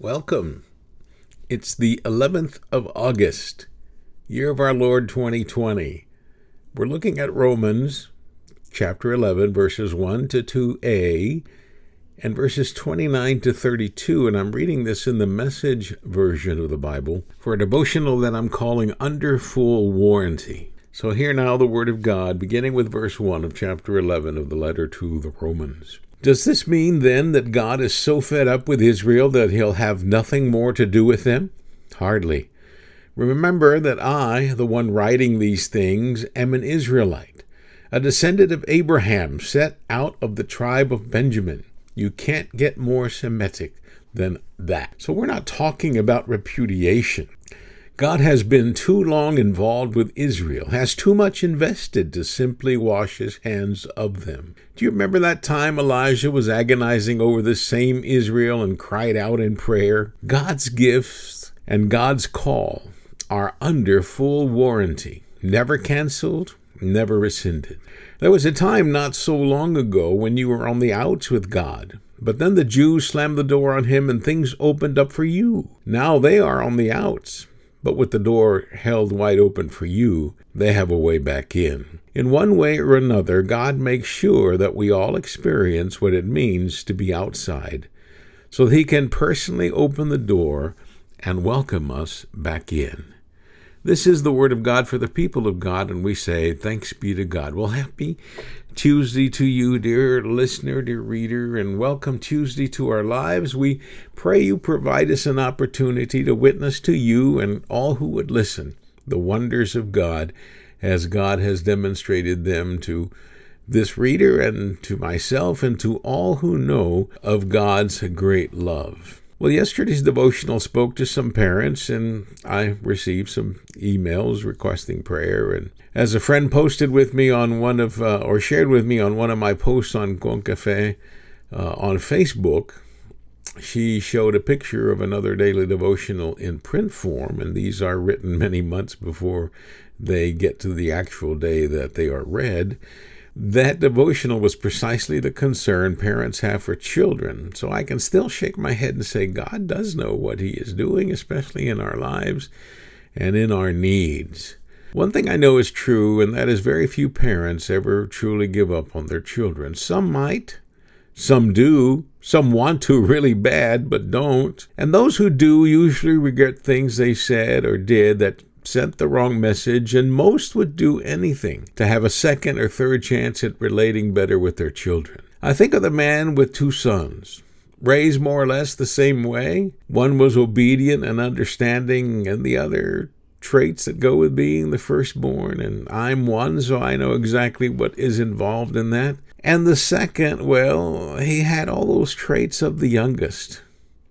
Welcome. It's the 11th of August, year of our Lord 2020. We're looking at Romans chapter 11, verses 1 to 2a, and verses 29 to 32. And I'm reading this in the message version of the Bible for a devotional that I'm calling Under Full Warranty. So, hear now the Word of God, beginning with verse 1 of chapter 11 of the letter to the Romans. Does this mean then that God is so fed up with Israel that he'll have nothing more to do with them? Hardly. Remember that I, the one writing these things, am an Israelite, a descendant of Abraham, set out of the tribe of Benjamin. You can't get more Semitic than that. So we're not talking about repudiation. God has been too long involved with Israel, has too much invested to simply wash his hands of them. Do you remember that time Elijah was agonizing over this same Israel and cried out in prayer? God's gifts and God's call are under full warranty, never canceled, never rescinded. There was a time not so long ago when you were on the outs with God. But then the Jews slammed the door on him and things opened up for you. Now they are on the outs but with the door held wide open for you, they have a way back in. In one way or another, God makes sure that we all experience what it means to be outside, so that He can personally open the door and welcome us back in. This is the word of God for the people of God, and we say, Thanks be to God. Well, happy Tuesday to you, dear listener, dear reader, and welcome Tuesday to our lives. We pray you provide us an opportunity to witness to you and all who would listen the wonders of God as God has demonstrated them to this reader and to myself and to all who know of God's great love. Well, yesterday's devotional spoke to some parents, and I received some emails requesting prayer. And as a friend posted with me on one of, uh, or shared with me on one of my posts on Con Cafe uh, on Facebook, she showed a picture of another daily devotional in print form, and these are written many months before they get to the actual day that they are read. That devotional was precisely the concern parents have for children. So I can still shake my head and say, God does know what He is doing, especially in our lives and in our needs. One thing I know is true, and that is very few parents ever truly give up on their children. Some might, some do, some want to really bad, but don't. And those who do usually regret things they said or did that sent the wrong message, and most would do anything to have a second or third chance at relating better with their children. I think of the man with two sons, raised more or less the same way. One was obedient and understanding, and the other traits that go with being the firstborn, and I'm one, so I know exactly what is involved in that. And the second, well, he had all those traits of the youngest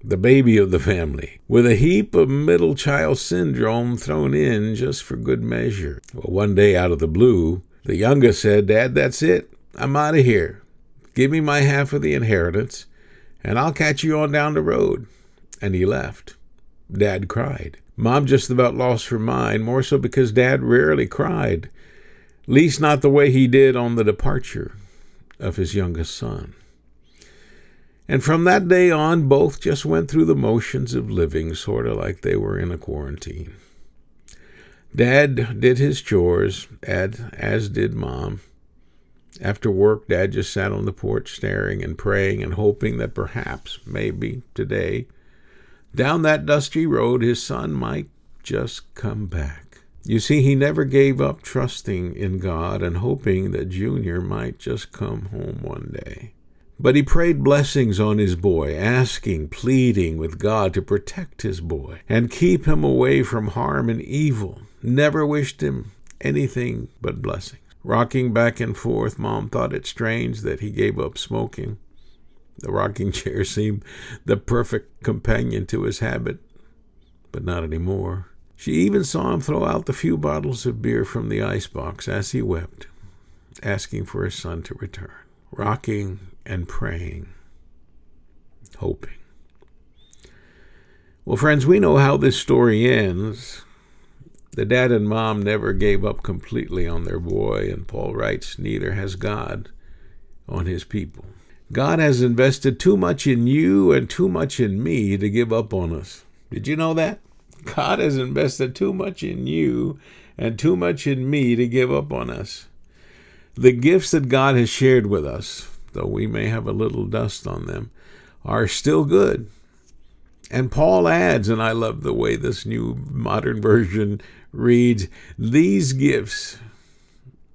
the baby of the family, with a heap of middle child syndrome thrown in just for good measure. Well, one day out of the blue, the youngest said, Dad, that's it. I'm out of here. Give me my half of the inheritance, and I'll catch you on down the road. And he left. Dad cried. Mom just about lost her mind, more so because Dad rarely cried, least not the way he did on the departure of his youngest son. And from that day on, both just went through the motions of living, sort of like they were in a quarantine. Dad did his chores, and as did Mom. After work, Dad just sat on the porch staring and praying and hoping that perhaps, maybe, today, down that dusty road, his son might just come back. You see, he never gave up trusting in God and hoping that Junior might just come home one day. But he prayed blessings on his boy, asking, pleading with God to protect his boy and keep him away from harm and evil. Never wished him anything but blessings. Rocking back and forth, Mom thought it strange that he gave up smoking. The rocking chair seemed the perfect companion to his habit, but not any more. She even saw him throw out the few bottles of beer from the icebox as he wept, asking for his son to return. Rocking and praying, hoping. Well, friends, we know how this story ends. The dad and mom never gave up completely on their boy, and Paul writes, neither has God on his people. God has invested too much in you and too much in me to give up on us. Did you know that? God has invested too much in you and too much in me to give up on us. The gifts that God has shared with us, though we may have a little dust on them, are still good. And Paul adds, and I love the way this new modern version reads, these gifts,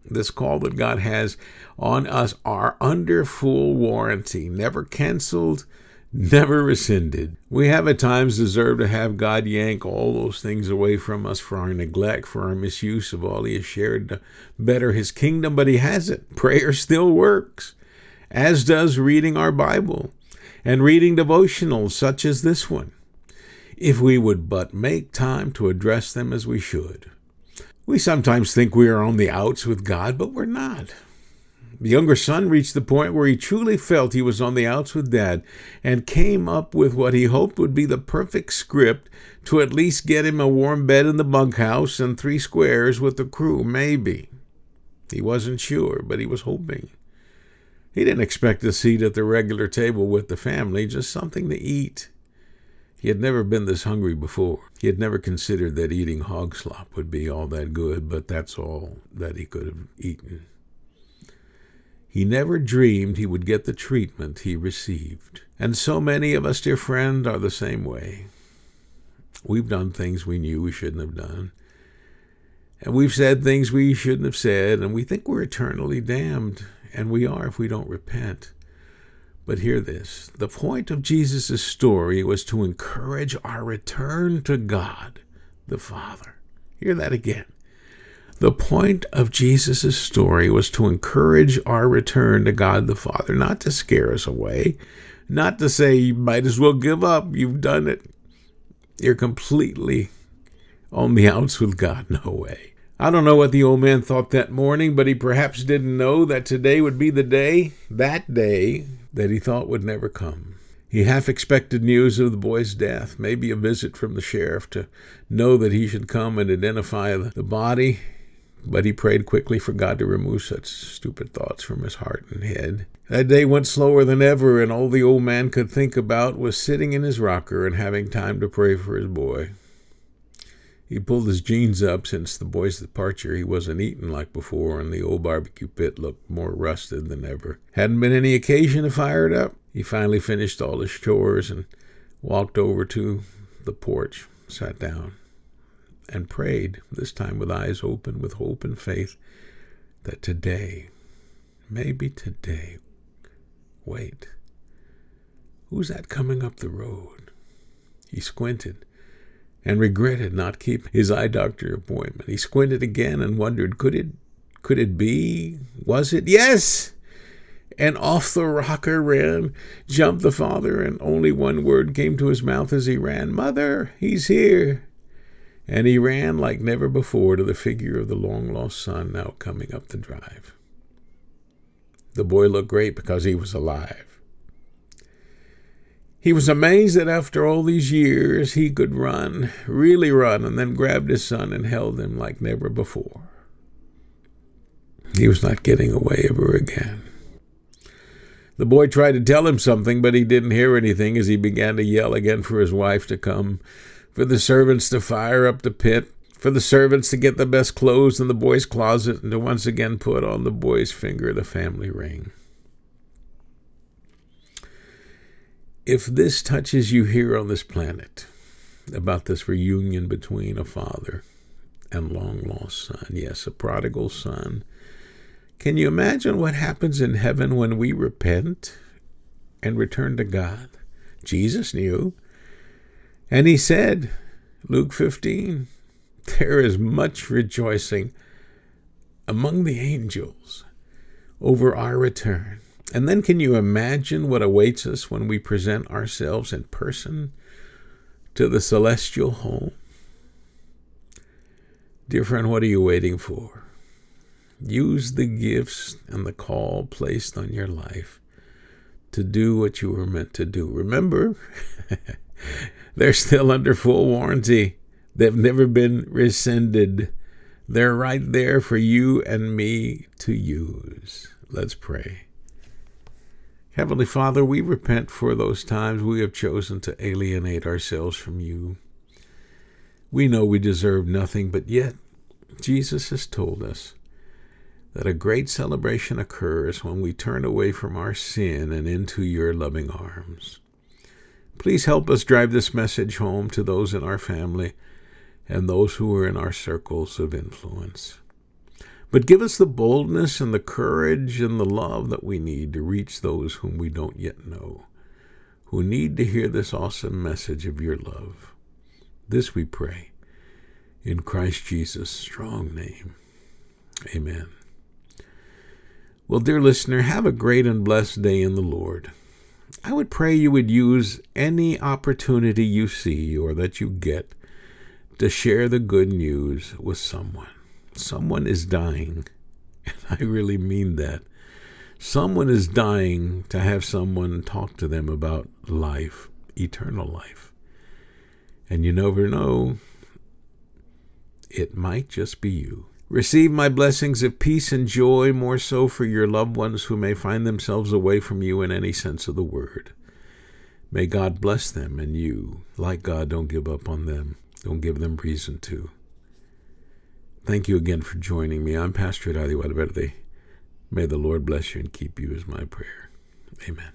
this call that God has on us, are under full warranty, never canceled, never rescinded. We have at times deserved to have God yank all those things away from us for our neglect, for our misuse of all He has shared to better His kingdom, but He hasn't. Prayer still works, as does reading our Bible and reading devotionals such as this one, if we would but make time to address them as we should. We sometimes think we are on the outs with God, but we're not. The younger son reached the point where he truly felt he was on the outs with dad and came up with what he hoped would be the perfect script to at least get him a warm bed in the bunkhouse and three squares with the crew, maybe. He wasn't sure, but he was hoping. He didn't expect a seat at the regular table with the family, just something to eat. He had never been this hungry before. He had never considered that eating hog slop would be all that good, but that's all that he could have eaten. He never dreamed he would get the treatment he received. And so many of us, dear friend, are the same way. We've done things we knew we shouldn't have done. And we've said things we shouldn't have said, and we think we're eternally damned and we are if we don't repent. But hear this the point of Jesus' story was to encourage our return to God the Father. Hear that again. The point of Jesus' story was to encourage our return to God the Father, not to scare us away, not to say you might as well give up, you've done it. You're completely on the outs with God. No way. I don't know what the old man thought that morning, but he perhaps didn't know that today would be the day, that day, that he thought would never come. He half expected news of the boy's death, maybe a visit from the sheriff to know that he should come and identify the body, but he prayed quickly for God to remove such stupid thoughts from his heart and head. That day went slower than ever, and all the old man could think about was sitting in his rocker and having time to pray for his boy. He pulled his jeans up since the boy's departure. He wasn't eating like before, and the old barbecue pit looked more rusted than ever. Hadn't been any occasion to fire it up. He finally finished all his chores and walked over to the porch, sat down, and prayed, this time with eyes open, with hope and faith, that today, maybe today, wait, who's that coming up the road? He squinted and regretted not keeping his eye doctor appointment. He squinted again and wondered, could it could it be? Was it? Yes! And off the rocker ran, jumped the father, and only one word came to his mouth as he ran Mother, he's here. And he ran like never before to the figure of the long lost son now coming up the drive. The boy looked great because he was alive. He was amazed that after all these years he could run, really run, and then grabbed his son and held him like never before. He was not getting away ever again. The boy tried to tell him something, but he didn't hear anything as he began to yell again for his wife to come, for the servants to fire up the pit, for the servants to get the best clothes in the boy's closet, and to once again put on the boy's finger the family ring. If this touches you here on this planet about this reunion between a father and long lost son, yes, a prodigal son, can you imagine what happens in heaven when we repent and return to God? Jesus knew. And he said, Luke 15, there is much rejoicing among the angels over our return. And then can you imagine what awaits us when we present ourselves in person to the celestial home? Dear friend, what are you waiting for? Use the gifts and the call placed on your life to do what you were meant to do. Remember, they're still under full warranty. They've never been rescinded. They're right there for you and me to use. Let's pray. Heavenly Father, we repent for those times we have chosen to alienate ourselves from you. We know we deserve nothing, but yet Jesus has told us that a great celebration occurs when we turn away from our sin and into your loving arms. Please help us drive this message home to those in our family and those who are in our circles of influence. But give us the boldness and the courage and the love that we need to reach those whom we don't yet know, who need to hear this awesome message of your love. This we pray in Christ Jesus' strong name. Amen. Well, dear listener, have a great and blessed day in the Lord. I would pray you would use any opportunity you see or that you get to share the good news with someone. Someone is dying, and I really mean that. Someone is dying to have someone talk to them about life, eternal life. And you never know, it might just be you. Receive my blessings of peace and joy, more so for your loved ones who may find themselves away from you in any sense of the word. May God bless them and you. Like God, don't give up on them. Don't give them reason to. Thank you again for joining me. I'm Pastor Adi Valverde. May the Lord bless you and keep you is my prayer. Amen.